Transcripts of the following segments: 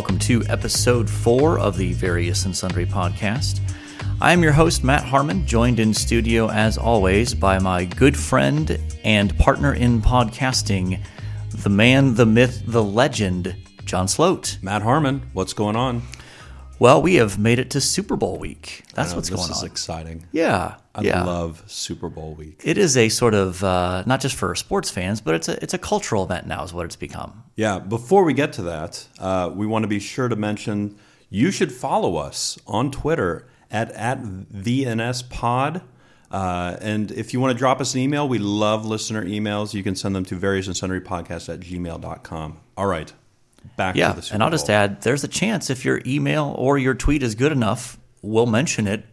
Welcome to episode four of the Various and Sundry podcast. I am your host, Matt Harmon, joined in studio as always by my good friend and partner in podcasting, the man, the myth, the legend, John Sloat. Matt Harmon, what's going on? Well, we have made it to Super Bowl week. That's know, what's going on. this is exciting. yeah, I yeah. love Super Bowl week. it is a sort of uh, not just for sports fans, but it's a it's a cultural event now, is what it's become. Yeah, before we get to that, uh, we want to be sure to mention you should follow us on Twitter at, at VNSPod. Uh, and if you want to drop us an email, we love listener emails. You can send them to various and sundry podcast at gmail.com. All right, back Yeah, to the Super and I'll just add, there's a chance if your email or your tweet is good enough, we'll mention it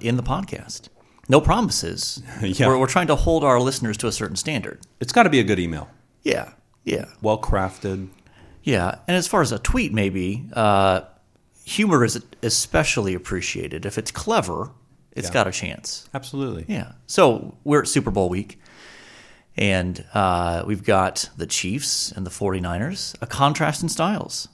in the podcast. No promises. Yeah. we're, we're trying to hold our listeners to a certain standard. It's got to be a good email, Yeah, yeah, well crafted. yeah. And as far as a tweet, maybe uh, humor is especially appreciated. If it's clever, it's Yeah. got a chance. Absolutely. Yeah. So we're at Super Bowl week, and uh, we've got the Chiefs and the 49ers, a contrast in styles.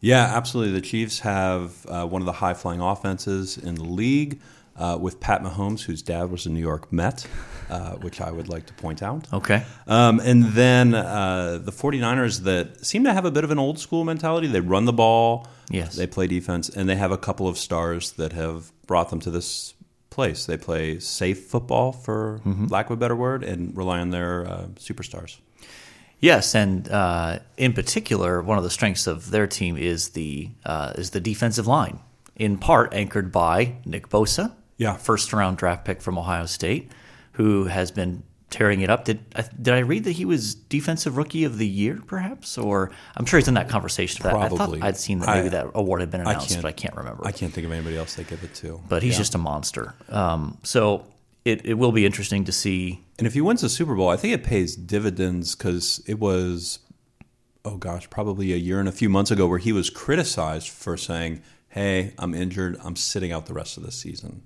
Yeah, absolutely. The Chiefs have uh, one of the high flying offenses in the league uh, with Pat Mahomes, whose dad was a New York Met, uh, which I would like to point out. Okay. Um, and then uh, the 49ers that seem to have a bit of an old school mentality. They run the ball, Yes. they play defense, and they have a couple of stars that have brought them to this place. They play safe football, for lack of a better word, and rely on their uh, superstars. Yes, and uh, in particular, one of the strengths of their team is the uh, is the defensive line, in part anchored by Nick Bosa, Yeah. first round draft pick from Ohio State, who has been tearing it up. Did I, did I read that he was defensive rookie of the year, perhaps? Or I'm sure he's in that conversation. I Probably. thought I'd seen that maybe I- that award had been announced, can't- but I can't remember. I can't think of anybody else they give it to. but he's Yeah. just a monster. Um, so it, it will be interesting to see. And if he wins the Super Bowl, I think it pays dividends because it was, oh gosh, probably a year and a few months ago where he was criticized for saying, "Hey, I'm injured. I'm sitting out the rest of the season."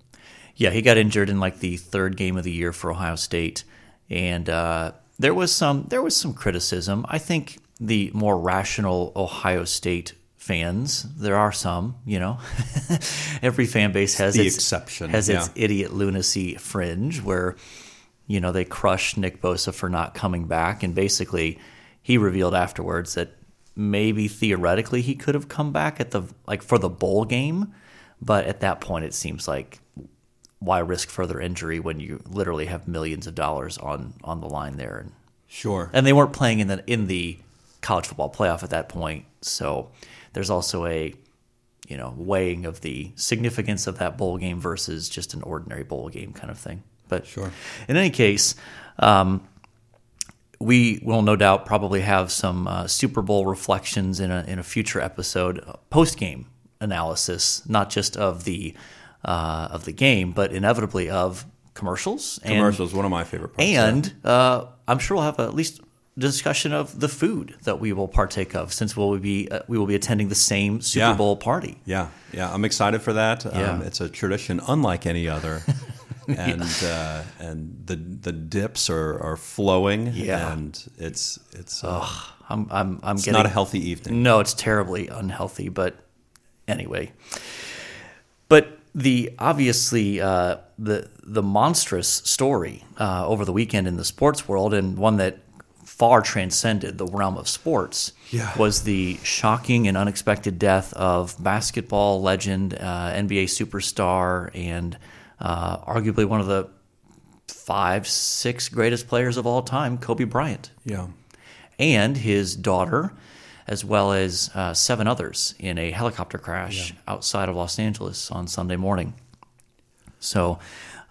Yeah, he got injured in like the third game of the year for Ohio State, and uh, there was some there was some criticism. I think the more rational Ohio State fans, there are some, you know, every fan base has the its exception, has its idiot lunacy fringe where you know they crush Nick Bosa for not coming back, and basically he revealed afterwards that maybe theoretically he could have come back at the like for the bowl game, but at that point it seems like why risk further injury when you literally have millions of dollars on on the line there and Sure. and they weren't playing in the in the college football playoff at that point so there's also a you know weighing of the significance of that bowl game versus just an ordinary bowl game kind of thing but Sure. in any case um, we will no doubt probably have some uh, Super Bowl reflections in a in a future episode, post game analysis, not just of the uh, of the game, but inevitably of commercials. and- Commercials, one of my favorite parts. and uh, I'm sure we'll have at least discussion of the food that we will partake of, since we'll be uh, we will be attending the same Super Yeah. Bowl party. yeah, yeah, I'm excited for that. Yeah. Um, it's a tradition unlike any other. And uh, and the the dips are, are flowing. Yeah. and it's it's uh, I'm I'm I'm it's getting not a healthy evening. No, it's terribly unhealthy. But anyway, but the obviously uh, the the monstrous story uh, over the weekend in the sports world, and one that far transcended the realm of sports, Yeah. was the shocking and unexpected death of basketball legend, uh, NBA superstar, and uh, arguably one of the five, six greatest players of all time, Kobe Bryant Yeah, and his daughter, as well as uh, seven others in a helicopter crash outside of Los Angeles on Sunday morning. So,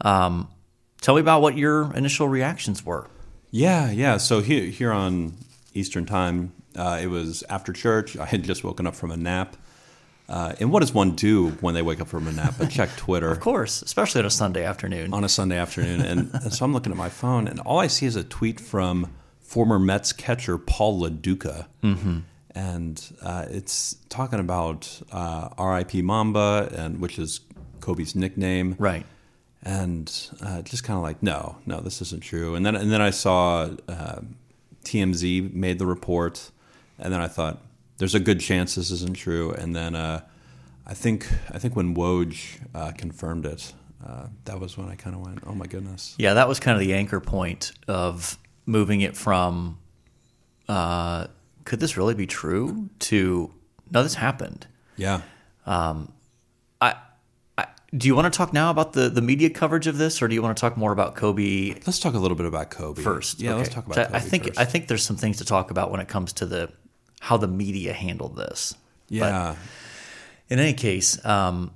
um, tell me about what your initial reactions were. Yeah, yeah. So here, here on Eastern Time, uh, it was after church. I had just woken up from a nap. Uh, and what does one do when they wake up from a nap? I check Twitter Of course, especially on a Sunday afternoon. on a Sunday afternoon, and, and so I'm looking at my phone, and all I see is a tweet from former Mets catcher Paul Lo Duca, mm-hmm. And uh, it's talking about uh, R.I.P. Mamba, and which is Kobe's nickname, Right. and uh, just kind of like, no, no, this isn't true. And then and then I saw uh, TMZ made the report, and then I thought, there's a good chance this isn't true. And then uh, I think I think when Woj uh, confirmed it, uh, that was when I kind of went, "Oh my goodness." Yeah, that was kind of the anchor point of moving it from uh, could this really be true to no, this happened. Yeah. I, I do you want to talk now about the the media coverage of this, or do you want to talk more about Kobe Let's talk a little bit about Kobe first? Yeah, let's talk about. I Kobe think first. I think there's some things to talk about when it comes to the how the media handled this. yeah, In any case, um,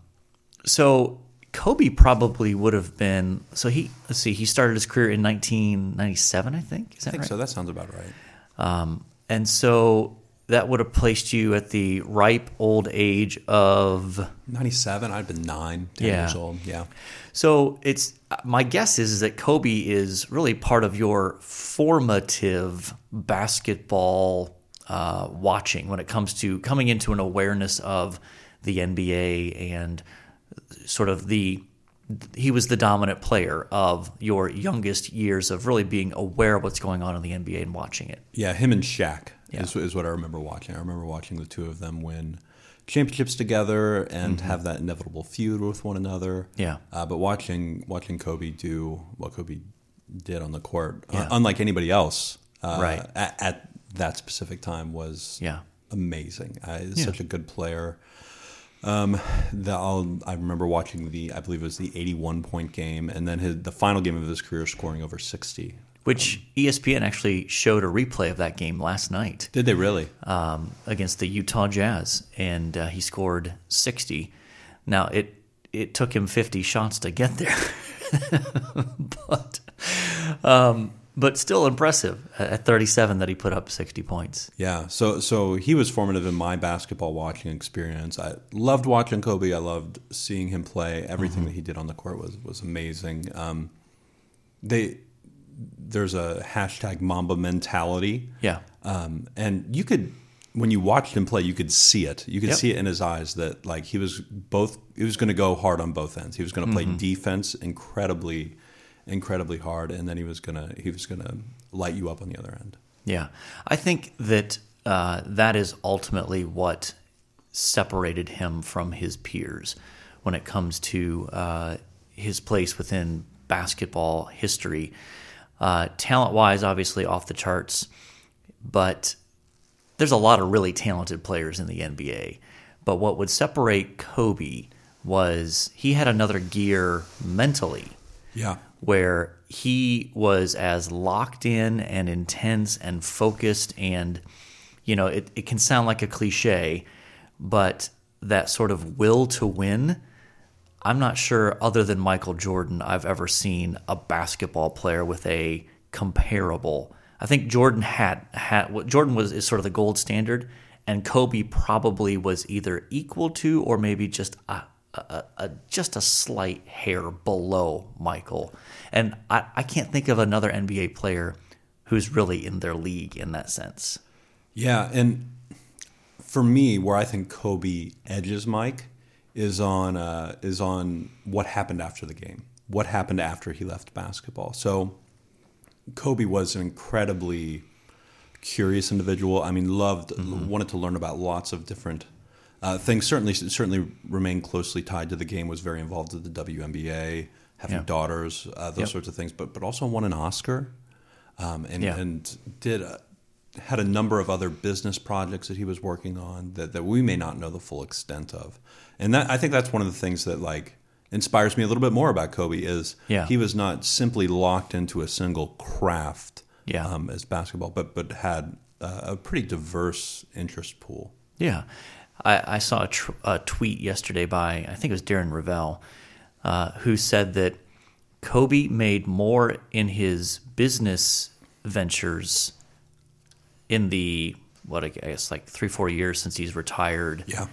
so Kobe probably would have been. So he let's see, he started his career in 1997, I think. Is that I think right? so. That sounds about right. Um, and so that would have placed you at the ripe old age of. Ninety-seven. I'd been nine, ten Yeah. years old. Yeah. So it's my guess is, is that Kobe is really part of your formative basketball uh, watching when it comes to coming into an awareness of the NBA and sort of the he was the dominant player of your youngest years of really being aware of what's going on in the NBA and watching it. Yeah, him and Shaq Yeah. is, is what I remember watching. I remember watching the two of them win championships together and have that inevitable feud with one another. Mm-hmm. Yeah. Uh, but watching watching Kobe do what Kobe did on the court, uh, unlike anybody else, uh, Right. at, at that specific time, was Yeah. amazing. Uh, he's Yeah. such a good player. Um, the, I'll, I remember watching the, I believe it was the 81 point game, and then his, the final game of his career, scoring over 60. Which ESPN actually showed a replay of that game last night. Did they really? um, against the Utah Jazz, and uh, he scored 60. Now it it took him 50 shots to get there, but um, but still impressive at 37 that he put up 60 points. Yeah, so so he was formative in my basketball watching experience. I loved watching Kobe. I loved seeing him play. Everything that he did on the court was was amazing. Um, they there's a hashtag Mamba mentality, Yeah, um, and you could when you watched him play, you could see it. You could Yep. see it in his eyes that like he was both. He was going to go hard on both ends. He was going to play defense incredibly, incredibly hard, and then he was gonna he was gonna light you up on the other end. yeah. I think that uh, that is ultimately what separated him from his peers when it comes to uh, his place within basketball history. Uh, talent wise, obviously off the charts, but there's a lot of really talented players in the NBA. But what would separate Kobe was he had another gear mentally Yeah. Where he was as locked in and intense and focused and you know it, it can sound like a cliche but that sort of will to win i'm not sure other than michael jordan i've ever seen a basketball player with a comparable i think jordan had had what jordan was is sort of the gold standard and kobe probably was either equal to or maybe just a, a, a, just a slight hair below Michael. And I, I can't think of another NBA player who's really in their league in that sense. Yeah, and for me, where I think Kobe edges Mike is on uh, is on what happened after the game. What happened after he left basketball? So Kobe was an incredibly curious individual. I mean, loved, wanted to learn about lots of different uh, things. Certainly, certainly remained closely tied to the game. Was very involved with the WNBA, having Yeah. daughters, uh, those Yep. sorts of things. But but also won an Oscar, um, and Yeah. and did. A, had a number of other business projects that he was working on that, that we may not know the full extent of. And that I think that's one of the things that like inspires me a little bit more about Kobe is Yeah. he was not simply locked into a single craft Yeah. um, as basketball, but but had uh, a pretty diverse interest pool. Yeah. I, I saw a, tr- a tweet yesterday by, I think it was Darren Rovell, uh, who said that Kobe made more in his business ventures in the, what I guess, like three, four years since he's retired Yeah.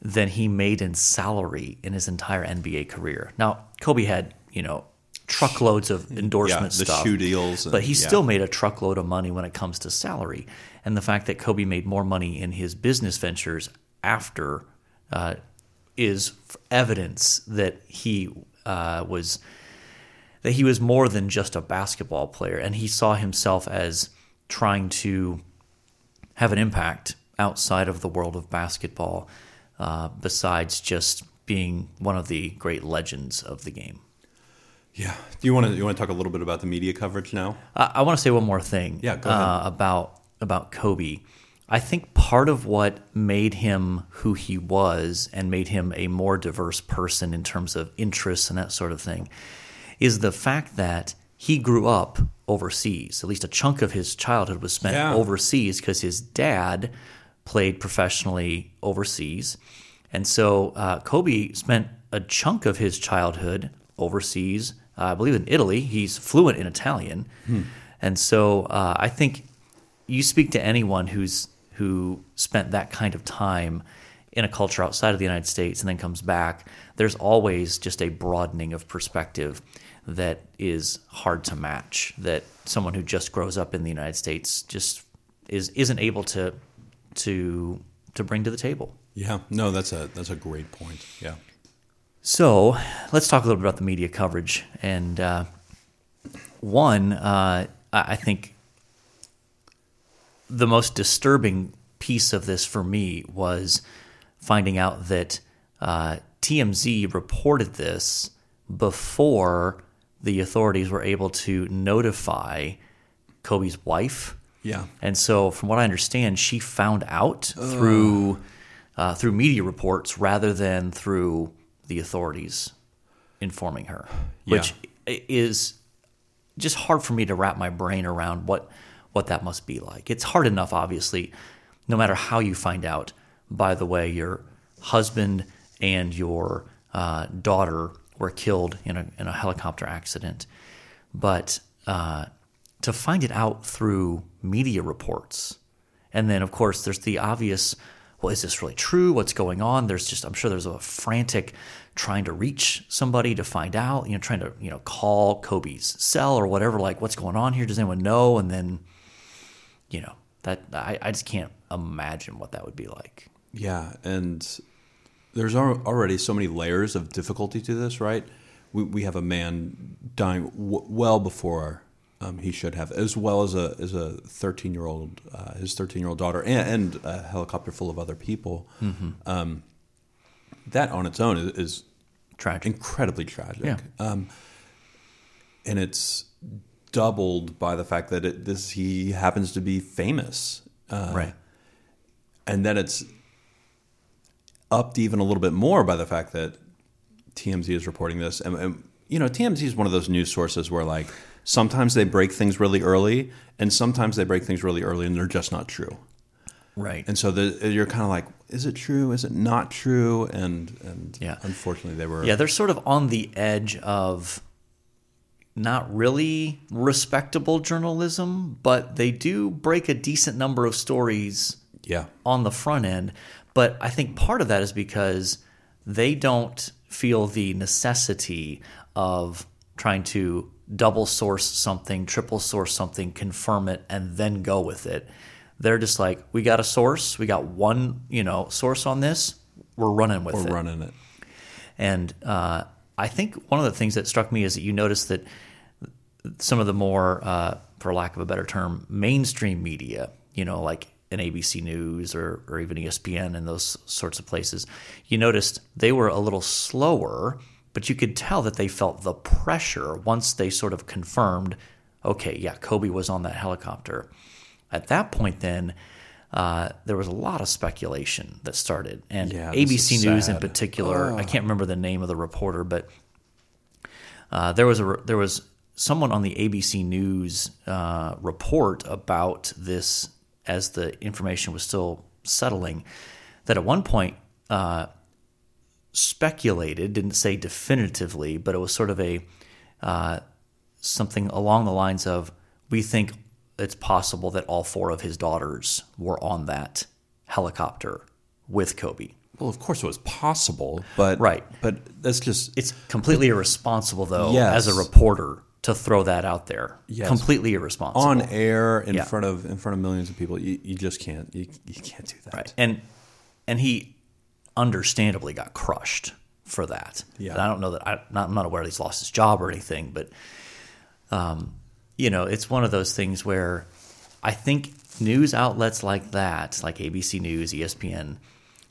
than he made in salary in his entire NBA career. Now, Kobe had, you know, truckloads of endorsement Yeah, the stuff. shoe deals and- but he yeah. still made a truckload of money when it comes to salary. And the fact that Kobe made more money in his business ventures after uh, is evidence that he uh, was that he was more than just a basketball player, and he saw himself as trying to have an impact outside of the world of basketball, uh, besides just being one of the great legends of the game. Yeah. Do you want to you want to talk a little bit about the media coverage now? I, I want to say one more thing. Yeah, go ahead. Uh, about about Kobe. I think part of what made him who he was and made him a more diverse person in terms of interests and that sort of thing is the fact that he grew up overseas. At least a chunk of his childhood was spent Yeah. overseas because his dad played professionally overseas. And so uh, Kobe spent a chunk of his childhood overseas, uh, I believe in Italy. He's fluent in Italian. And so uh, I think you speak to anyone who's who spent that kind of time in a culture outside of the United States and then comes back, there's always just a broadening of perspective that is hard to match. That someone who just grows up in the United States just is isn't able to to to bring to the table. Yeah. No, that's a that's a great point. Yeah. So let's talk a little bit about the media coverage. And uh, one, uh, I I think the most disturbing piece of this for me was finding out that uh, TMZ reported this before the authorities were able to notify Kobe's wife. Yeah. And so, from what I understand, she found out through uh, through media reports rather than through the authorities informing her, which is just hard for me to wrap my brain around what what that must be like. It's hard enough, obviously, no matter how you find out. By the way, your husband and your uh, daughter were killed in a in a helicopter accident, but uh, to find it out through media reports, and then of course there's the obvious. Well, is this really true? What's going on? There's just I'm sure there's a frantic trying to reach somebody to find out. You know, trying to you know call Kobe's cell or whatever. Like, what's going on here? Does anyone know? And then, you know, that I, I just can't imagine what that would be like. Yeah, and there's already so many layers of difficulty to this, right? We, we have a man dying w- well before um, he should have, as well as a as a 13 year old, uh, his 13 year old daughter, and, and a helicopter full of other people. Um, that on its own is, is Tragic. incredibly tragic. Yeah. Um, and it's doubled by the fact that it, this he happens to be famous, uh, right. and then it's upped even a little bit more by the fact that TMZ is reporting this. And, and you know, TMZ is one of those news sources where like sometimes they break things really early, and sometimes they break things really early, and they're just not true. Right. And so the, you're kind of like, is it true? Is it not true? And and Yeah. unfortunately, they were. Yeah, they're sort of on the edge of not really respectable journalism, but they do break a decent number of stories yeah. on the front end. But I think part of that is because they don't feel the necessity of trying to double source something, triple source something, confirm it, and then go with it. They're just like, we got a source, we got one, you know, source on this, we're running with We're it. running it. And uh, I think one of the things that struck me is that you noticed that some of the more, uh, for lack of a better term, mainstream media, you know, like an ABC News or, or even ESPN and those sorts of places, you noticed they were a little slower, but you could tell that they felt the pressure once they sort of confirmed, okay, yeah, Kobe was on that helicopter. At that point, then, uh, there was a lot of speculation that started. And Yeah, ABC News in particular, I can't remember the name of the reporter, but uh, there was a there was someone on the ABC News uh, report about this as the information was still settling. That at one point uh, speculated, didn't say definitively, but it was sort of a uh, something along the lines of we think it's possible that all four of his daughters were on that helicopter with Kobe. Well, of course it was possible, but Right. But that's just It's completely irresponsible, though, Yes. as a reporter, to throw that out there. Yes. Completely irresponsible. on air in Yeah. front of in front of millions of people. You, you just can't. You, you can't do that. Right. And and he understandably got crushed for that. Yeah. And I don't know that I, not, I'm not aware that he's lost his job or anything, but um, you know, it's one of those things where I think news outlets like that, like ABC News, ESPN,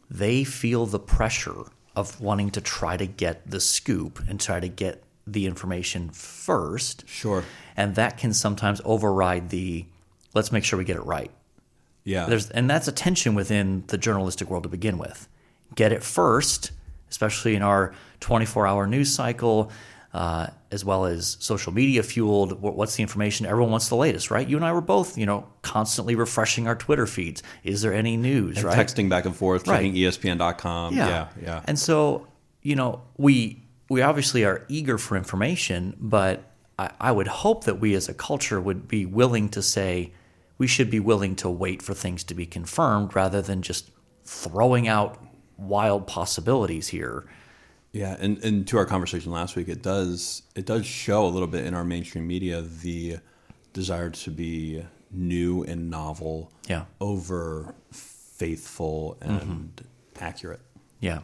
they feel the pressure of wanting to try to get the scoop and try to get the information first. Sure. And that can sometimes override the let's make sure we get it right. Yeah. There's and that's a tension within the journalistic world to begin with. Get it first, especially in our 24-hour news cycle, uh, as well as social media fueled. What's the information? Everyone wants the latest, right? You and I were both, you know, constantly refreshing our Twitter feeds. Is there any news? And right? Texting back and forth, Right. checking ESPN.com. Yeah. Yeah. Yeah. And so, you know, we we obviously are eager for information, but I, I would hope that we as a culture would be willing to say we should be willing to wait for things to be confirmed rather than just throwing out wild possibilities here. Yeah, and, and to our conversation last week, it does it does show a little bit in our mainstream media the desire to be new and novel, Yeah. over faithful and mm-hmm. accurate. Yeah.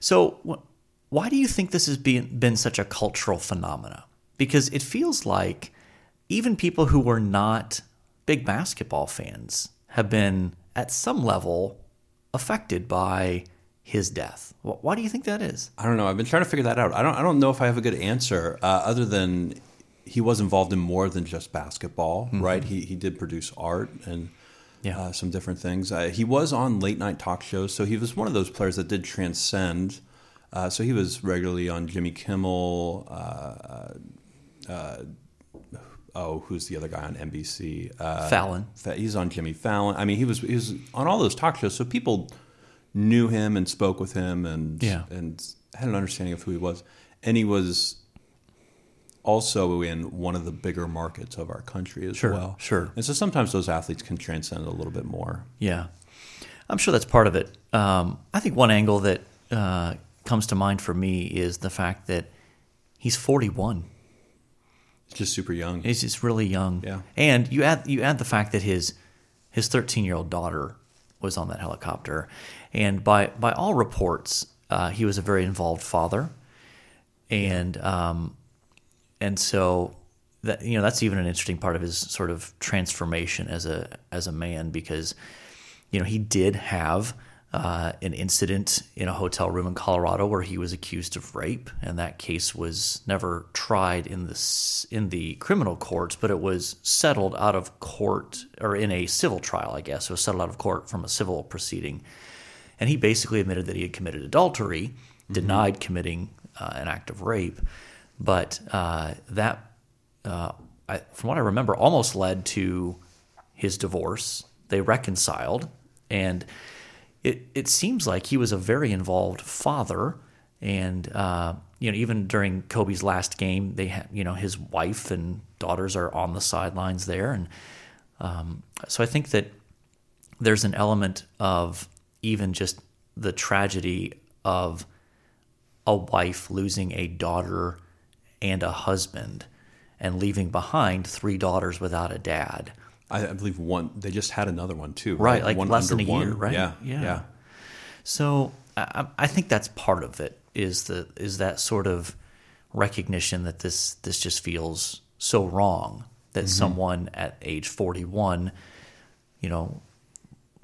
So, why do you think this has been, been such a cultural phenomena? Because it feels like even people who were not big basketball fans have been, at some level, affected by his death. Why do you think that is? I don't know. I've been trying to figure that out. I don't. I don't know if I have a good answer uh, other than he was involved in more than just basketball, right? He he did produce art and Yeah. uh, some different things. Uh, he was on late night talk shows, so he was one of those players that did transcend. Uh, so he was regularly on Jimmy Kimmel. Uh, uh, oh, who's the other guy on NBC? Uh, Fallon. He's on Jimmy Fallon. I mean, he was he was on all those talk shows, so people knew him and spoke with him and Yeah. and had an understanding of who he was. And he was also in one of the bigger markets of our country as Sure, well. sure. And so sometimes those athletes can transcend a little bit more. Yeah, I'm sure that's part of it. Um, I think one angle that uh, comes to mind for me is the fact that he's 41. It's just super young. He's just really young. Yeah. And you add you add the fact that his his 13 year old daughter was on that helicopter, and by by all reports, uh, he was a very involved father, and um, and so that you know that's even an interesting part of his sort of transformation as a as a man because you know he did have uh, an incident in a hotel room in Colorado where he was accused of rape, and that case was never tried in the in the criminal courts, but it was settled out of court or in a civil trial, I guess. It was settled out of court from a civil proceeding, and he basically admitted that he had committed adultery, denied committing uh, an act of rape, but uh, that, uh, I, from what I remember, almost led to his divorce. They reconciled, and it it seems like he was a very involved father. And uh, you know, even during Kobe's last game, they you know his wife and daughters are on the sidelines there, and um, so I think that there's an element of even just the tragedy of a wife losing a daughter and a husband and leaving behind three daughters without a dad. I, I believe one. They just had another one too. Right, like one less than a year, one. right? Yeah, Yeah. yeah. So I, I think that's part of it is the is that sort of recognition that this this just feels so wrong that mm-hmm. someone at age 41, you know,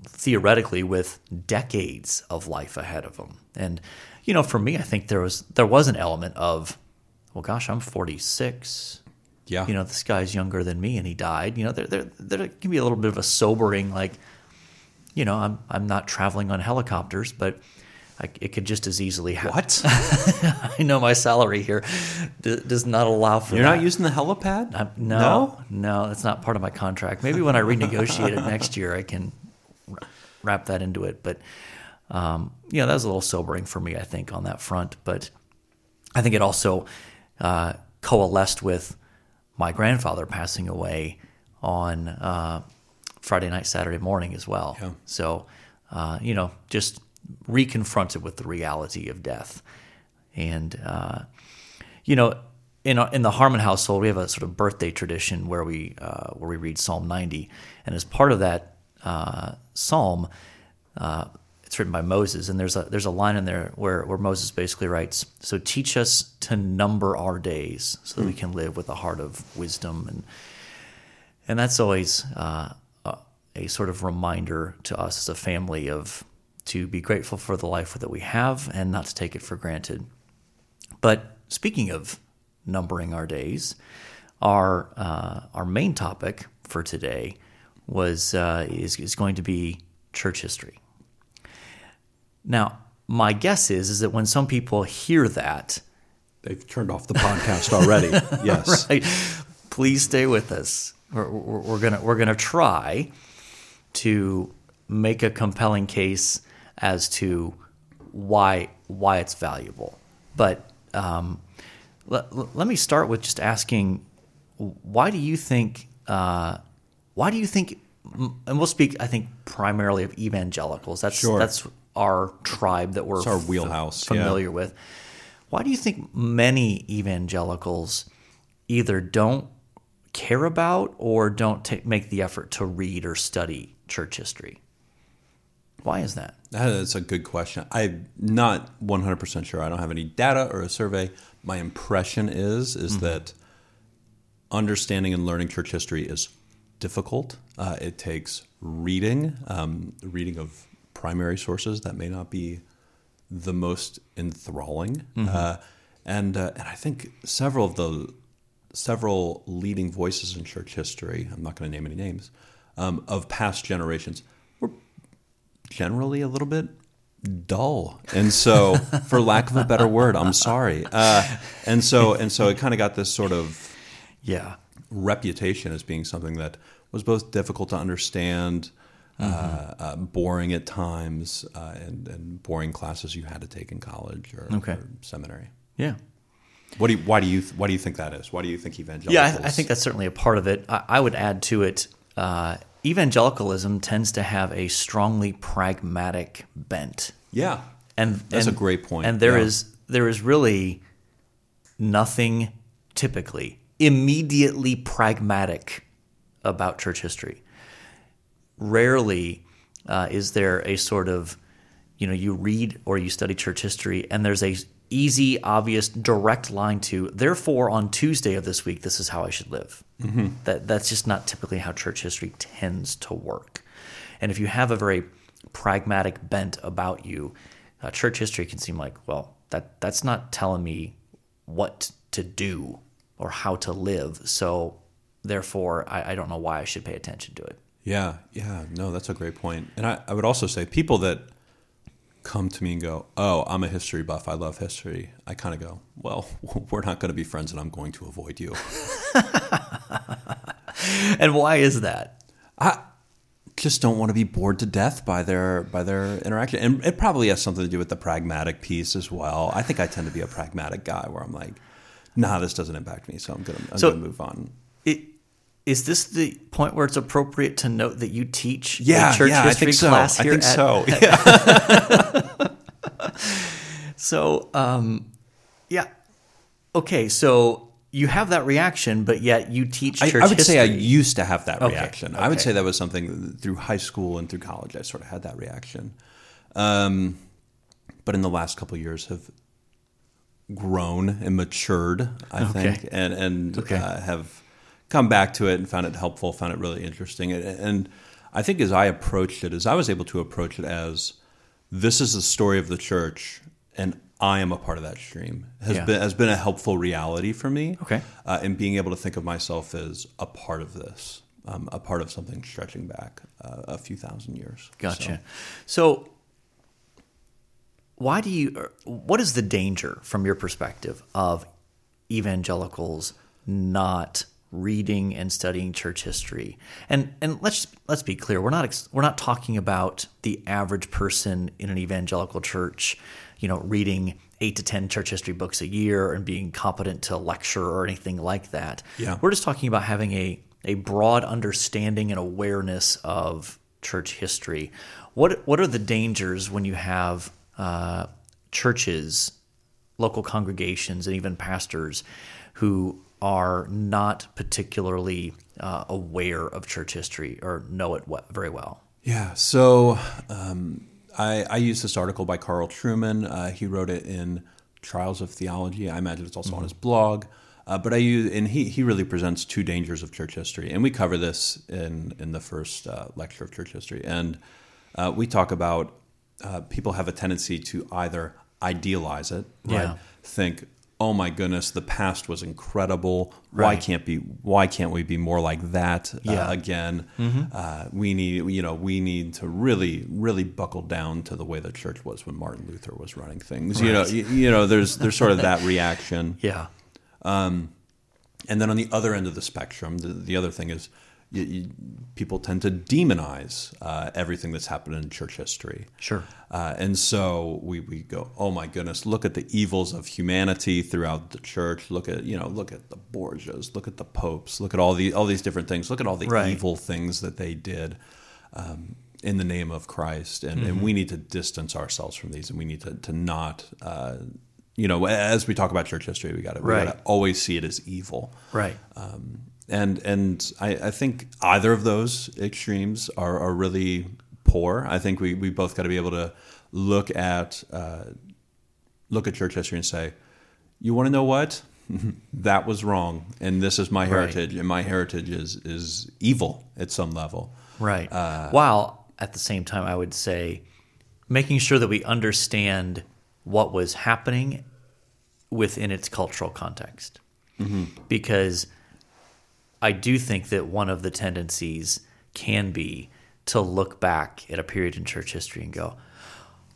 theoretically with decades of life ahead of them. And you know, for me, I think there was there was an element of, well, gosh, I'm 46 Yeah. you know, this guy's younger than me and he died. You know, there, there, there can be a little bit of a sobering, like, you know, I'm, I'm not traveling on helicopters, but I, it could just as easily happen. What? I know my salary here d- does not allow for You're that. not using the helipad? I'm- no, no, that's not part of my contract. Maybe when I renegotiate it next year, I can wra- wrap that into it. But, um, you know, that was a little sobering for me, I think, on that front. But I think it also uh, coalesced with my grandfather passing away on uh, Friday night, Saturday morning as well. Yeah. So, uh, you know, just reconfronted with the reality of death. And, uh, you know, in, our, in the Harmon household, we have a sort of birthday tradition where we, uh, where we read Psalm 90. And as part of that uh, psalm, uh, it's written by Moses, and there's a there's a line in there where, where Moses basically writes, "So teach us to number our days, so that we can live with a heart of wisdom." And and that's always uh, uh, a sort of reminder to us as a family of to be grateful for the life that we have and not to take it for granted. But speaking of numbering our days, our uh, our main topic for today was uh, is, is going to be church history. Now, my guess is is that when some people hear that, They've turned off the podcast already. yes. right, please stay with us. We're, we're, we're gonna we're gonna try to make a compelling case as to why why it's valuable. But um, let, let me start with just asking, why do you think uh, why do you think and we'll speak I think primarily of evangelicals. That's Sure. that's our tribe that we're It's our wheelhouse, yeah. familiar with. Why do you think many evangelicals either don't care about or don't make the effort to read or study church history? Why is that? That's a good question. I'm not 100% sure. I don't have any data or a survey. My impression is is that understanding and learning church history is difficult. Uh, it takes reading, um, reading of primary sources that may not be the most enthralling, uh, and uh, and I think several of the several leading voices in church history. I'm not going to name any names um, of past generations were generally a little bit dull and so for lack of a better word i'm sorry uh, and so and so it kind of got this sort of Yeah. reputation as being something that was both difficult to understand uh, uh, boring at times uh, and, and boring classes you had to take in college or, Okay. or seminary Yeah. what do you, why do you why do you think that is why do you think evangelicals Yeah, I, I think that's certainly a part of it. I, I would add to it uh, evangelicalism tends to have a strongly pragmatic bent. yeah And That's and- a great point. point, And there yeah. is there is really nothing typically immediately pragmatic about church history. Rarely uh, is there a sort of you know you read or you study church history and there's a easy obvious direct line to therefore on tuesday of this week this is how i should live. That that's just not typically how church history tends to work. And if you have a very pragmatic bent about you uh, church history can seem like well that that's not telling me what to do or how to live so therefore i, I don't know why i should pay attention to it Yeah, yeah, no, that's a great point. And I, I would also say people that come to me and go, "Oh, I'm a history buff. I love history." I kind of go, "Well, we're not going to be friends, and I'm going to avoid you." and why is that I just don't want to be bored to death by their by their interaction, and it probably has something to do with the pragmatic piece as well. I think I tend to be a pragmatic guy, where I'm like, "Nah, this doesn't impact me, so I'm gonna I'm So- gonna move on." It, is this the point where it's appropriate to note that you teach Yeah, church yeah, I history think so. class I think at, so. Yeah. So, um, yeah, okay. So you have that reaction, but yet you teach I, church I would history. say I used to have that Okay, reaction. I would say that was something through high school and through college. I sort of had that reaction, um, but in the last couple of years have grown and matured. I Okay. think, and and Okay. uh, have come back to it and found it helpful. Found it really interesting, and, I think as I approached it, as I was able to approach it as this is the story of the church, and I am a part of that stream has Yeah. been has been a helpful reality for me Okay. uh, and being able to think of myself as a part of this, um, a part of something stretching back uh, a few thousand years. Gotcha. So, why do you? What is the danger, from your perspective, of evangelicals not reading and studying church history? And and let's let's be clear, we're not ex- we're not talking about the average person in an evangelical church, you know, reading eight to ten church history books a year and being competent to lecture or anything like that. Yeah. We're just talking about having a a broad understanding and awareness of church history. What what are the dangers when you have uh, churches, local congregations, and even pastors who are not particularly uh, aware of church history or know it very well? Yeah. So um, I, I used this article by Carl Trueman. Uh, he wrote it in Trials of Theology. I imagine it's also on his blog. Uh, but I use, and he, he really presents two dangers of church history. And we cover this in, in the first uh, lecture of church history. And uh, we talk about uh, people have a tendency to either idealize it, right? Yeah. Think, oh my goodness, the past was incredible. Why can't be? Why can't we be more like that uh, Yeah. Mm-hmm. again? Uh, we need, you know, we need to really, really buckle down to the way the church was when Martin Luther was running things. You know, you, you know, there's there's sort of that reaction. Yeah. And then on the other end of the spectrum, the, the other thing is you, you, people tend to demonize uh, everything that's happened in church history. Sure. Uh, and so we, we go, oh my goodness, look at the evils of humanity throughout the church. Look at you know, look at the Borgias, look at the popes, look at all the all these different things. Look at all the Right. evil things that they did um, in the name of Christ, and, Mm-hmm. and we need to distance ourselves from these, and we need to to not. Uh, you know, as we talk about church history, we got to we Right. got to always see it as evil Right. And and I, I think either of those extremes are, are really poor. I think we, we both got to be able to look at uh, look at church history and say, you want to know what that was wrong, and this is my heritage, and my heritage is is evil at some level. Right. While at the same time, I would say making sure that we understand what was happening within its cultural context. Because I do think that one of the tendencies can be to look back at a period in church history and go,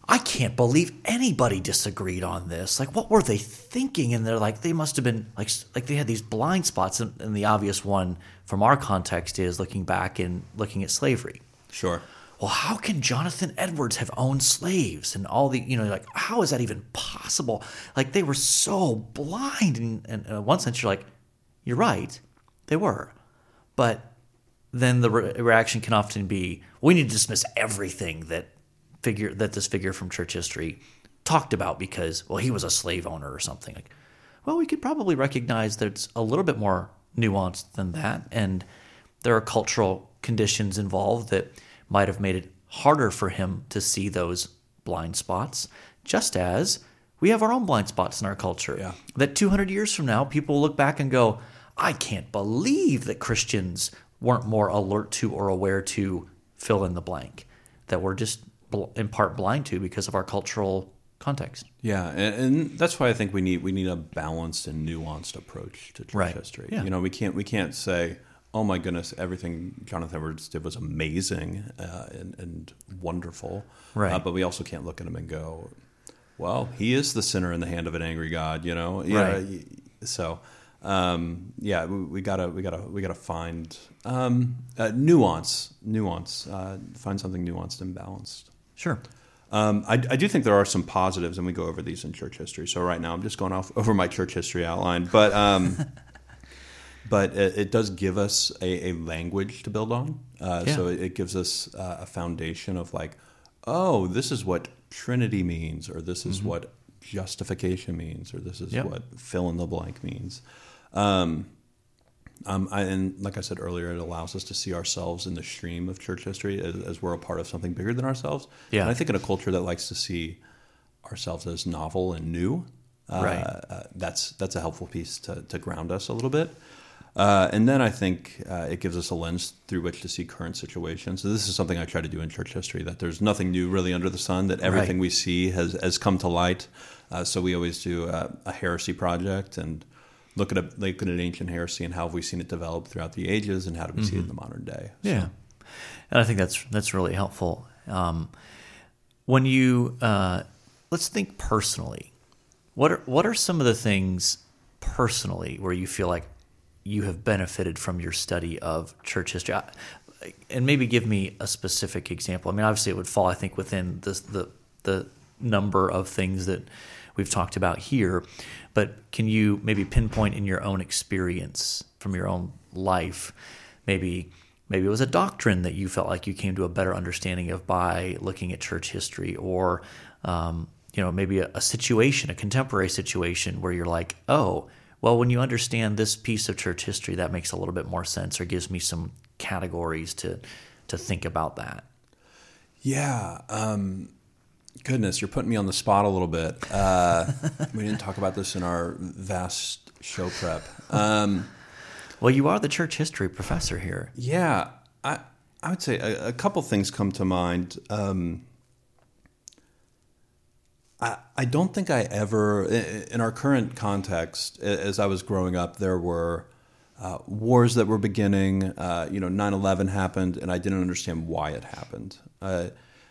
I can't believe anybody disagreed on this. Like, what were they thinking? And they're like, they must have been like, like they had these blind spots. And, and the obvious one from our context is looking back and looking at slavery. Sure. Well, how can Jonathan Edwards have owned slaves and all the, you know, like, how is that even possible? Like, they were so blind. And, and in one sense, you're like, you're right, they were. But then the re- reaction can often be, we need to dismiss everything that figure that this figure from church history talked about because, well, he was a slave owner or something. Like, well, we could probably recognize that it's a little bit more nuanced than that, and there are cultural conditions involved that might have made it harder for him to see those blind spots, just as we have our own blind spots in our culture. Yeah. That 200 years from now, people will look back and go, I can't believe that Christians weren't more alert to or aware to fill in the blank, that we're just in part blind to because of our cultural context. Yeah, and, and that's why I think we need we need a balanced and nuanced approach to church Right. history. Yeah. You know, we can't we can't say, "Oh my goodness, everything Jonathan Edwards did was amazing uh, and, and wonderful," Right. Uh, but we also can't look at him and go, "Well, he is the sinner in the hand of an angry God." You know, Yeah, Right. So, um, yeah, we, we gotta we gotta we gotta find um, uh, nuance, nuance, uh, find something nuanced and balanced. Sure. Um, I, I do think there are some positives, and we go over these in church history. So right now, I'm just going off over my church history outline, but um, but it, it does give us a, a language to build on. Uh, Yeah. So it, it gives us uh, a foundation of like, oh, this is what Trinity means, or this is what justification means, or this is Yep. what fill in the blank means. Um, um, I, and like I said earlier, it allows us to see ourselves in the stream of church history as, as we're a part of something bigger than ourselves. Yeah. And I think in a culture that likes to see ourselves as novel and new, uh, Right. uh, that's that's a helpful piece to, to ground us a little bit. Uh, and then I think uh, it gives us a lens through which to see current situations. So this is something I try to do in church history: that there's nothing new really under the sun. That everything Right. we see has has come to light. Uh, so we always do a, a heresy project and look at a look at an ancient heresy and how have we seen it develop throughout the ages and how do we see it in the modern day. So- Yeah, and I think that's that's really helpful. Um, when you uh, let's think personally, what are what are some of the things personally where you feel like you have benefited from your study of church history? I- And maybe give me a specific example. I mean, obviously, it would fall, I think, within the the the number of things that we've talked about here. But can you maybe pinpoint in your own experience from your own life, maybe maybe it was a doctrine that you felt like you came to a better understanding of by looking at church history, or um, you know maybe a, a situation, a contemporary situation where you're like, oh, well, when you understand this piece of church history, that makes a little bit more sense, or gives me some categories to to think about that. Yeah. Um, goodness, you're putting me on the spot a little bit. Uh, we didn't talk about this in our vast show prep. Um, Well, you are the church history professor here. yeah, I I would say a, a couple things come to mind. Um, I I don't think I ever, in our current context, as I was growing up, there were uh, wars that were beginning. Uh, you know, 9/11 happened, and I didn't understand why it happened. Uh,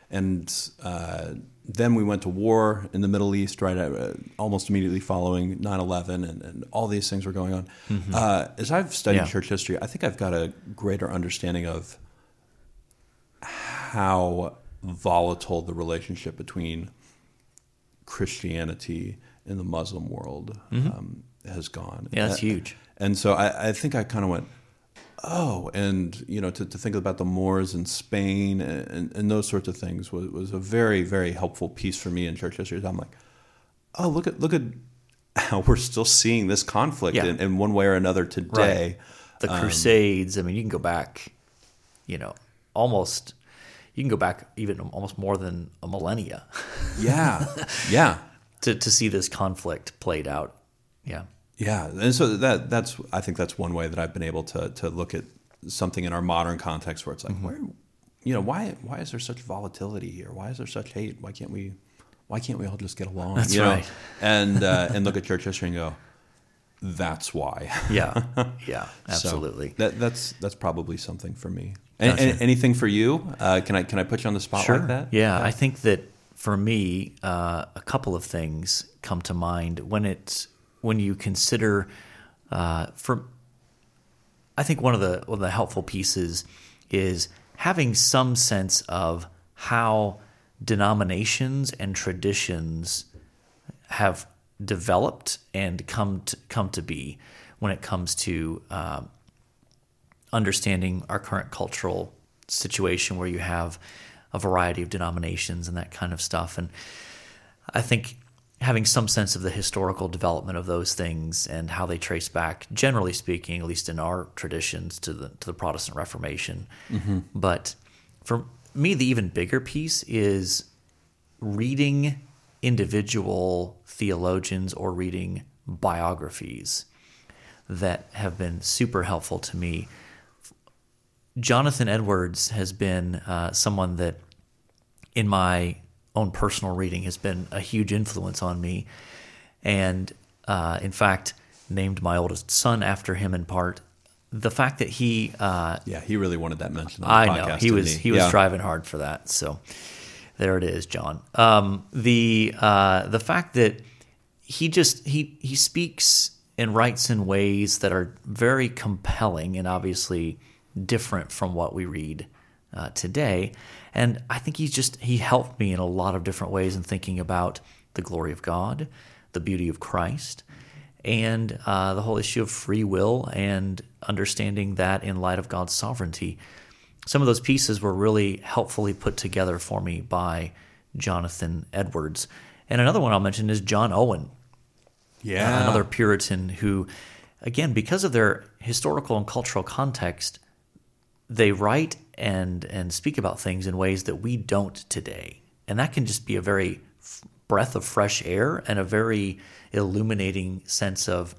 and uh, then we went to war in the Middle East, right, uh, almost immediately following 9/11, and, and all these things were going on. Uh, as I've studied Yeah. church history, I think I've got a greater understanding of how volatile the relationship between Christianity and the Muslim world um, has gone. Yeah, that's Uh, huge. And so I, I think I kind of went, oh, and you know, to, to think about the Moors in Spain and, and, and those sorts of things was, was a very, very helpful piece for me in church history. I'm like, oh, look at look at how we're still seeing this conflict Yeah. in, in one way or another today. The Um, Crusades. I mean, you can go back, you know, almost. You can go back even almost more than a millennia Yeah, yeah. to to see this conflict played out. Yeah. Yeah, and so that that's I think that's one way that I've been able to to look at something in our modern context where it's like Mm-hmm. where you know why why is there such volatility here? Why is there such hate? Why can't we why can't we all just get along? That's you know? right. And uh, and look at church history and go, that's why. Yeah. Yeah. So Absolutely. that that's that's probably something for me. Gotcha. and anything for you? Uh, can I can I put you on the spot like that? Yeah, I think that for me, uh, a couple of things come to mind when it's when you consider. Uh, I think one of the one of the helpful pieces is having some sense of how denominations and traditions have developed and come to come to be when it comes to um, understanding our current cultural situation where you have a variety of denominations and that kind of stuff. And I think having some sense of the historical development of those things and how they trace back, generally speaking, at least in our traditions, to the to the Protestant Reformation. But for me, the even bigger piece is reading individual theologians or reading biographies that have been super helpful to me. Jonathan Edwards has been uh, someone that, in my own personal reading, has been a huge influence on me. And uh, in fact, named my oldest son after him in part. The fact that he uh, Yeah, he really wanted that mentioned on I the know podcast. he was he was Yeah. driving hard for that. So there it is, John. Um, the uh, the fact that he just he he speaks and writes in ways that are very compelling and obviously different from what we read uh, today. And I think he's just he helped me in a lot of different ways in thinking about the glory of God, the beauty of Christ, and uh, the whole issue of free will and understanding that in light of God's sovereignty. Some of those pieces were really helpfully put together for me by Jonathan Edwards. And another one I'll mention is John Owen, Yeah, another Puritan who, again, because of their historical and cultural context, they write and and speak about things in ways that we don't today, and that can just be a very breath of fresh air and a very illuminating sense of,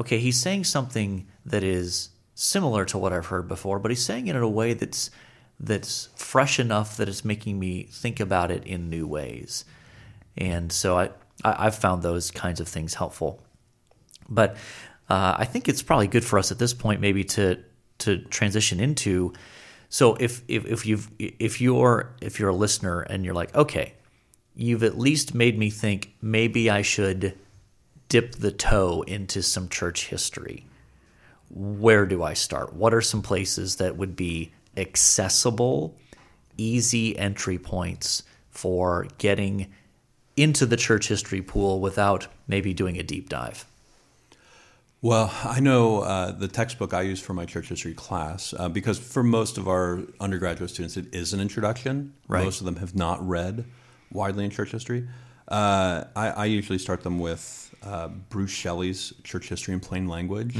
okay, he's saying something that is similar to what I've heard before, but he's saying it in a way that's that's fresh enough that it's making me think about it in new ways, and so I, I I've found those kinds of things helpful. But uh, I think it's probably good for us at this point, maybe to to transition into. So if if if you've if you're if you're a listener and you're like, okay, you've at least made me think maybe I should dip the toe into some church history. Where do I start? What are some places that would be accessible, easy entry points for getting into the church history pool without maybe doing a deep dive? Well, I know uh, the textbook I use for my church history class, uh, because for most of our undergraduate students, it is an introduction. Right. Most of them have not read widely in church history. Uh, I, I usually start them with uh, Bruce Shelley's Church History in Plain Language.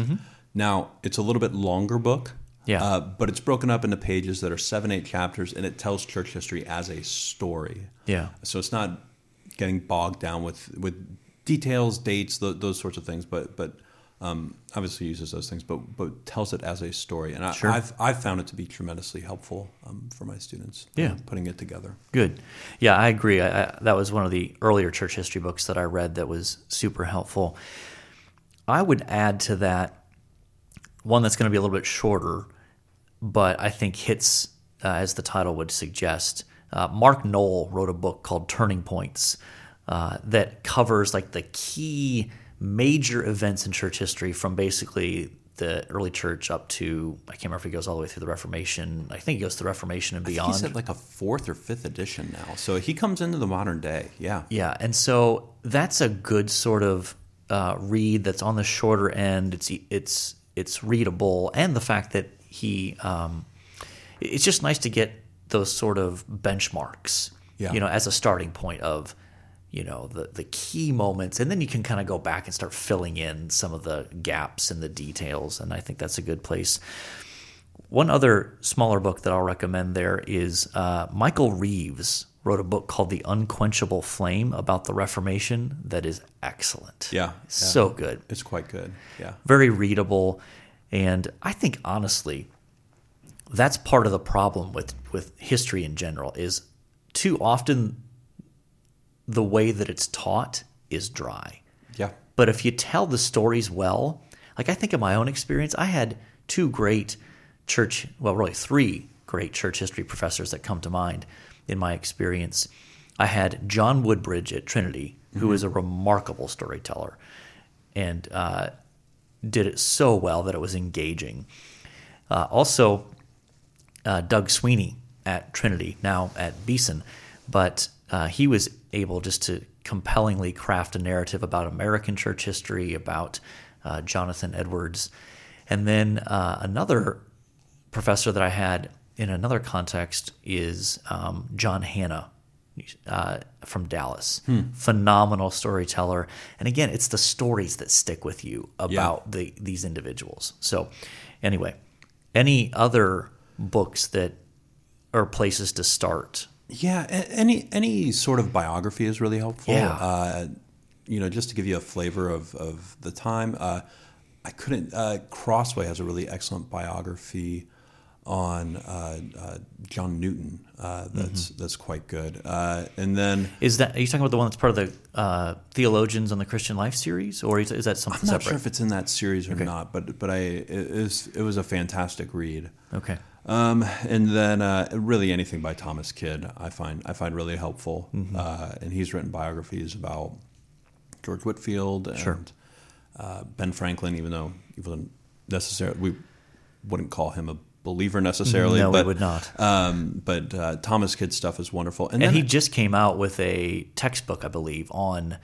Now, it's a little bit longer book, Yeah. uh, but it's broken up into pages that are seven, eight chapters, and it tells church history as a story. Yeah. So it's not getting bogged down with with details, dates, th- those sorts of things, but but Um, obviously uses those things, but but tells it as a story, and I, Sure. I've I've found it to be tremendously helpful um, for my students. Yeah. um, putting it together. Good. Yeah, I agree. I, I, that was one of the earlier church history books that I read that was super helpful. I would add to that one that's going to be a little bit shorter, but I think hits uh, as the title would suggest. Uh, Mark Noll wrote a book called Turning Points uh, that covers like the key major events in church history from basically the early church up to I can't remember if he goes all the way through the Reformation. I think he goes to the Reformation and beyond. He's at like a fourth or fifth edition now, so he comes into the modern day. Yeah, Yeah, and so that's a good sort of uh, read that's on the shorter end. It's it's it's readable, and the fact that he, um, it's just nice to get those sort of benchmarks. Yeah. You know, as a starting point of, you know, the the key moments, and then you can kind of go back and start filling in some of the gaps in the details, and I think that's a good place. One other smaller book that I'll recommend there is uh, Michael Reeves wrote a book called The Unquenchable Flame about the Reformation that is excellent. Yeah, yeah. So good. it's quite good. Yeah, Very readable. And I think honestly, that's part of the problem with, with history in general is too often the way that it's taught is dry. yeah, But if you tell the stories well, like I think of my own experience, I had two great church, well, really three great church history professors that come to mind in my experience. I had John Woodbridge at Trinity, who who is a remarkable storyteller and uh, did it so well that it was engaging. Uh, also, uh, Doug Sweeney at Trinity, now at Beeson, but uh, he was able just to compellingly craft a narrative about American church history, about uh, Jonathan Edwards. And then uh, another professor that I had in another context is um, John Hannah. Uh, from Dallas, phenomenal storyteller, and again, it's the stories that stick with you about the these individuals. So, anyway, any other books that are places to start? Yeah. Any any sort of biography is really helpful. Yeah. Uh, you know, just to give you a flavor of of the time. Uh, I couldn't. Uh, Crossway has a really excellent biography on uh, uh, John Newton. Uh, that's that's quite good. Uh, and then Is that are you talking about the one that's part of the uh, Theologians on the Christian Life series, or is, is that something? I'm not separate? sure if it's in that series or not, but but I it, is it was a fantastic read. okay, Um, and then uh, really anything by Thomas Kidd, I find I find really helpful. Uh, and he's written biographies about George Whitefield and Sure. uh, Ben Franklin, even though wasn't necessarily we wouldn't call him a believer necessarily. No, we but, would not. Um, but uh, Thomas Kidd stuff is wonderful. And, and he just came out with a textbook, I believe, on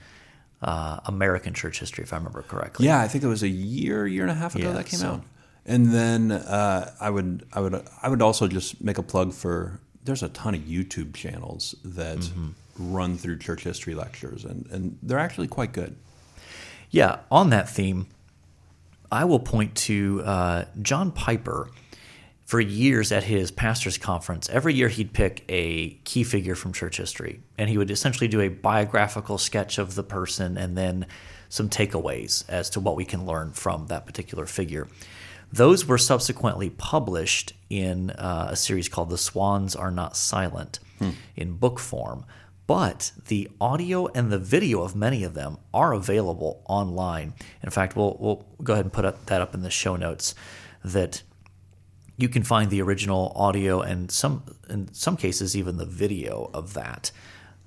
uh, American church history, if I remember correctly. Yeah, I think it was a year, year and a half ago Yeah, that came so- out. And then uh, I would, I would, I would also just make a plug for. There's a ton of YouTube channels that Mm-hmm. run through church history lectures, and and they're actually quite good. Yeah, on that theme, I will point to uh, John Piper. For years at his pastor's conference, every year he'd pick a key figure from church history, and he would essentially do a biographical sketch of the person and then some takeaways as to what we can learn from that particular figure. Those were subsequently published in uh, a series called The Swans Are Not Silent in book form. But the audio and the video of many of them are available online. In fact, we'll, we'll go ahead and put up, that up in the show notes that you can find the original audio and some in some cases even the video of that.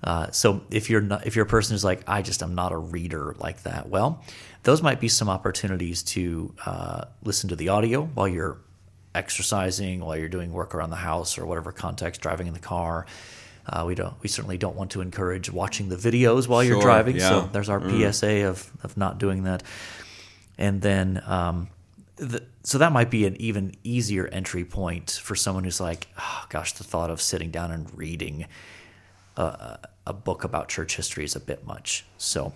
Uh, so if you're not if you're a person who's like I just am not a reader like that, well, those might be some opportunities to uh, listen to the audio while you're exercising, while you're doing work around the house or whatever context, driving in the car. Uh, we don't we certainly don't want to encourage watching the videos while you're driving. yeah. So there's our PSA of of not doing that. And then um, the, so that might be an even easier entry point for someone who's like, oh, gosh, the thought of sitting down and reading a, a book about church history is a bit much. So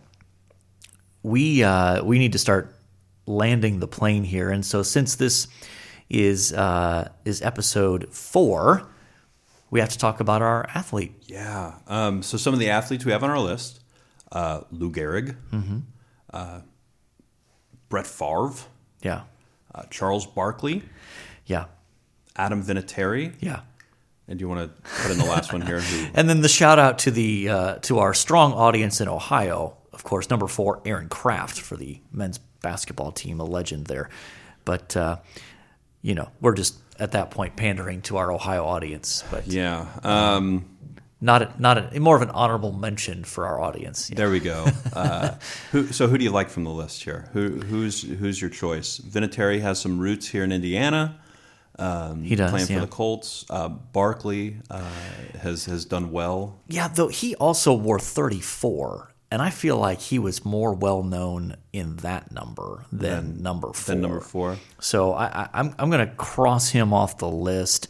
we uh, we need to start landing the plane here. And so since this is uh, is episode four, we have to talk about our athlete. Yeah. Um, so some of the athletes we have on our list: uh, Lou Gehrig, uh, Brett Favre, Yeah. uh, Charles Barkley, Yeah. Adam Vinatieri, Yeah. and do you want to put in the last one here? Who, And then the shout out to the uh, to our strong audience in Ohio, of course, number four, Aaron Craft for the men's basketball team, a legend there. But uh, you know, we're just at that point pandering to our Ohio audience, but yeah, um, not a, not a, more of an honorable mention for our audience. Yeah. there we go. Uh, who, so who do you like from the list here? Who, who's who's your choice? Vinatieri has some roots here in Indiana. he does, playing yeah. for the Colts. Uh, Barkley uh, has has done well. Yeah, though he also wore 34, and I feel like he was more well known in that number than number four. Then number four. So I, I, I'm I'm going to cross him off the list,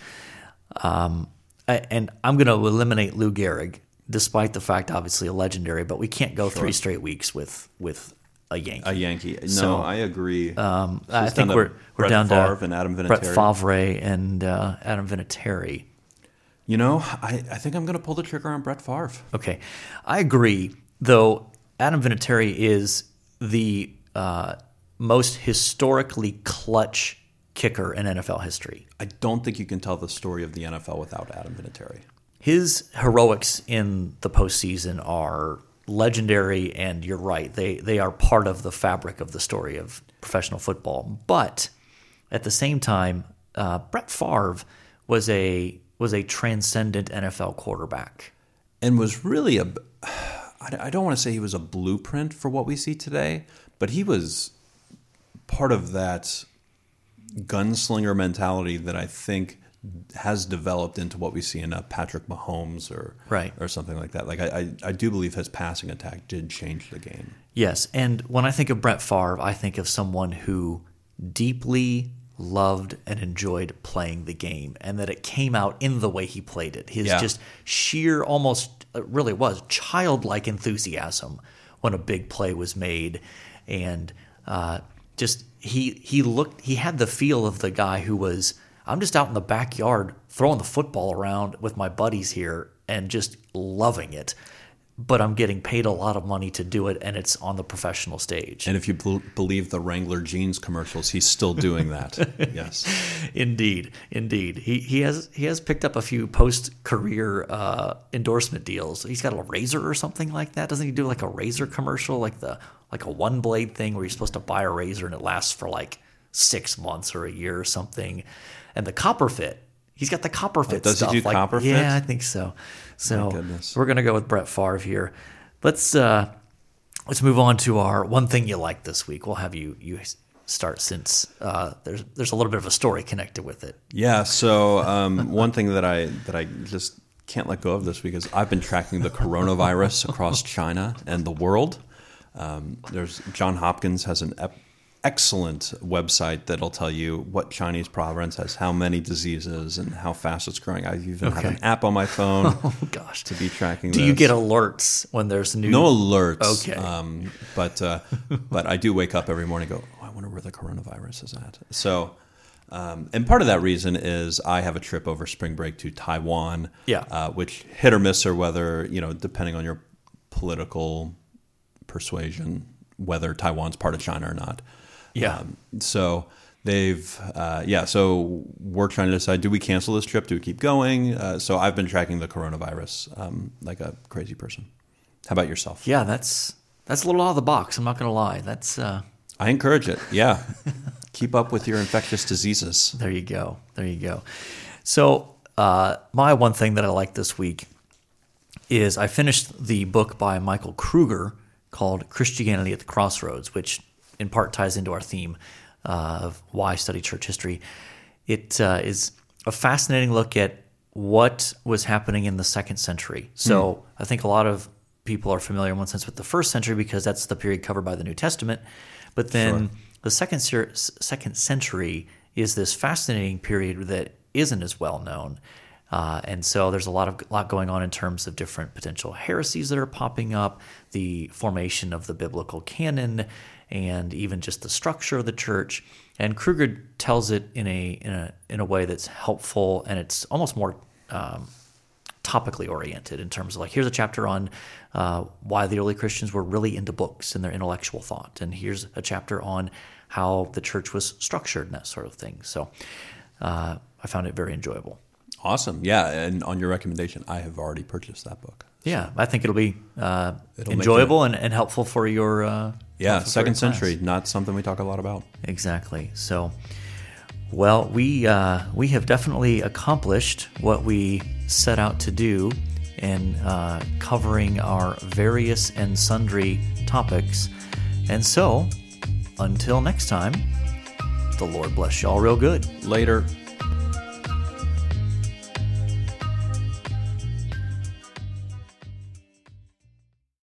um, and I'm going to eliminate Lou Gehrig, despite the fact, obviously a legendary. But we can't go three straight weeks with with a Yankee. A Yankee. No, So, I agree. um, I think we're we're Brett down Favre to and Adam Brett Favre and uh, Adam Vinatieri. you know, I, I think I'm going to pull the trigger on Brett Favre. Okay, I agree. Though Adam Vinatieri is the uh, most historically clutch kicker in NFL history. I don't think you can tell the story of the NFL without Adam Vinatieri. His heroics in the postseason are legendary, and you're right; they they are part of the fabric of the story of professional football. But at the same time, uh, Brett Favre was a was a transcendent NFL quarterback. and was really a I I don't want to say he was a blueprint for what we see today, but he was part of that gunslinger mentality that I think has developed into what we see in a Patrick Mahomes or Right. or something like that. Like I, I, I do believe his passing attack did change the game. Yes, and when I think of Brett Favre, I think of someone who deeply loved and enjoyed playing the game, and that it came out in the way he played it. His Yeah. just sheer, almost it really was childlike enthusiasm when a big play was made, and uh, just he he looked he had the feel of the guy who was I'm just out in the backyard throwing the football around with my buddies here and just loving it but I'm getting paid a lot of money to do it, and it's on the professional stage. And if you bel believe the Wrangler jeans commercials, he's still doing that. yes. indeed, indeed, he he has he has picked up a few post career uh, endorsement deals. He's got a razor or something like that. Doesn't he do like a razor commercial, like the like a one blade thing where you're supposed to buy a razor and it lasts for like six months or a year or something? And the copper fit. He's got the copper fit Oh, does he do like, copper Yeah? I think so. So we're gonna go with Brett Favre here. Let's uh, let's move on to our one thing you like this week. We'll have you you start since uh, there's there's a little bit of a story connected with it. Yeah. So um, one thing that I that I just can't let go of this week is I've been tracking the coronavirus across China and the world. Um, there's John Hopkins has an ep- excellent website that'll tell you what Chinese province has how many diseases and how fast it's growing. I even have an app on my phone Oh gosh. to be tracking. Do you get alerts when there's new? No alerts. Okay. Um, but uh, but I do wake up every morning and go, oh, I wonder where the coronavirus is at. So, um, and part of that reason is I have a trip over spring break to Taiwan. Yeah. Uh, which hit or miss or whether you know depending on your political persuasion whether Taiwan's part of China or not. Yeah. Um, so they've uh, yeah. So we're trying to decide: do we cancel this trip? Do we keep going? Uh, so I've been tracking the coronavirus um, like a crazy person. How about yourself? Yeah, that's that's a little out of the box. I'm not gonna lie. That's uh, I encourage it. Yeah. Keep up with your infectious diseases. there. You go. There you go. So uh, my one thing that I like this week is I finished the book by Michael Kruger called Christianity at the Crossroads, which in part ties into our theme uh, of why study church history. It uh, is a fascinating look at what was happening in the second century. So I think a lot of people are familiar in one sense with the first century because that's the period covered by the New Testament. But then the second second century is this fascinating period that isn't as well known. Uh, and so there's a lot of lot going on in terms of different potential heresies that are popping up, the formation of the biblical canon, and even just the structure of the church. And Kruger tells it in a in a in a way that's helpful, and it's almost more um, topically oriented in terms of like here's a chapter on uh, why the early Christians were really into books and their intellectual thought, and here's a chapter on how the church was structured and that sort of thing. So uh, I found it very enjoyable. Awesome. Yeah, and on your recommendation, I have already purchased that book. Yeah, I think it'll be uh, It'll enjoyable and, and helpful for your uh, Yeah, helpful for your second class. century, not something we talk a lot about. Exactly. So, well, we uh, we have definitely accomplished what we set out to do in uh, covering our various and sundry topics. And so, until next time, the Lord bless y'all real good. Later.